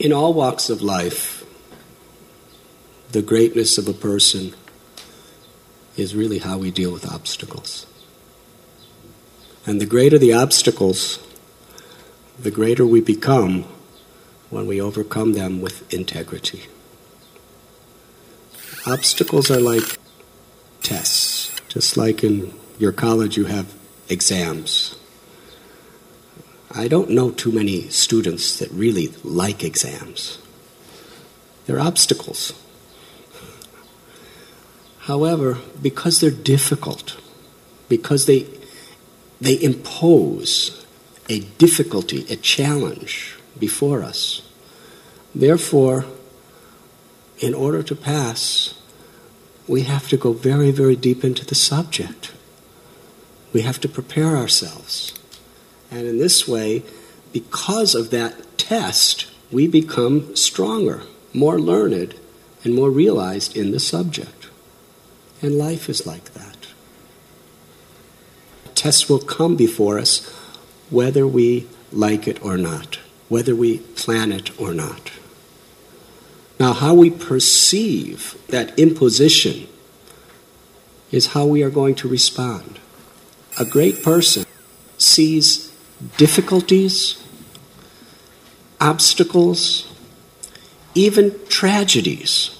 In all walks of life, the greatness of a person is really how we deal with obstacles. And the greater the obstacles, the greater we become when we overcome them with integrity. Obstacles are like tests, just like in your college you have exams. I don't know too many students that really like exams. They're obstacles. However, because they're difficult, because they, they impose a difficulty, a challenge before us, therefore, in order to pass, we have to go very, very deep into the subject. We have to prepare ourselves. And in this way, because of that test, we become stronger, more learned, and more realized in the subject. And life is like that. Tests will come before us whether we like it or not, whether we plan it or not. Now, how we perceive that imposition is how we are going to respond. A great person sees difficulties, obstacles, even tragedies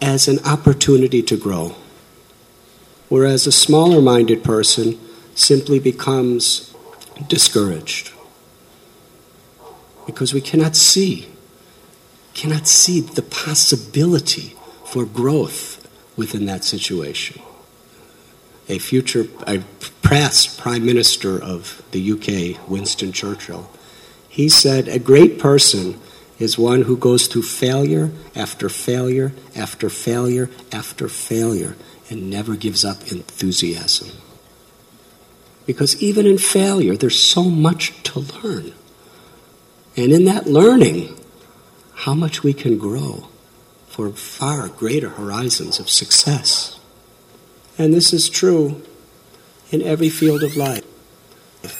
as an opportunity to grow. Whereas a smaller minded person simply becomes discouraged because we cannot see cannot see the possibility for growth within that situation a future past prime minister of the UK Winston Churchill he said a great person is one who goes through failure after failure after failure after failure and never gives up enthusiasm. Because even in failure, there's so much to learn. And in that learning, how much we can grow for far greater horizons of success. And this is true in every field of life.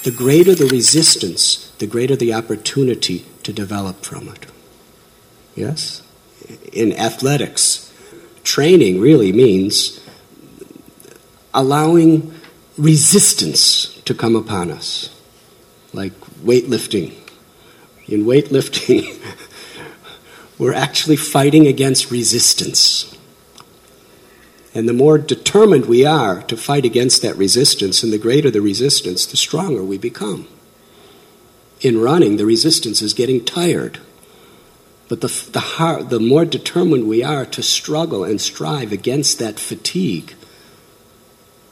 The greater the resistance, the greater the opportunity to develop from it. Yes? In athletics, training really means allowing resistance to come upon us, like weightlifting. In weightlifting, we're actually fighting against resistance. And the more determined we are to fight against that resistance, and the greater the resistance, the stronger we become. In running, the resistance is getting tired. But the, the, hard, the more determined we are to struggle and strive against that fatigue,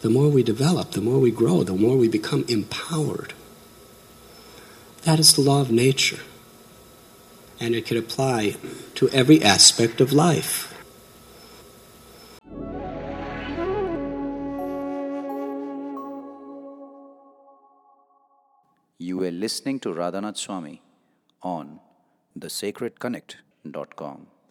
the more we develop, the more we grow, the more we become empowered. That is the law of nature. And it can apply to every aspect of life. You were listening to Radhanath Swami on thesacredconnect.com.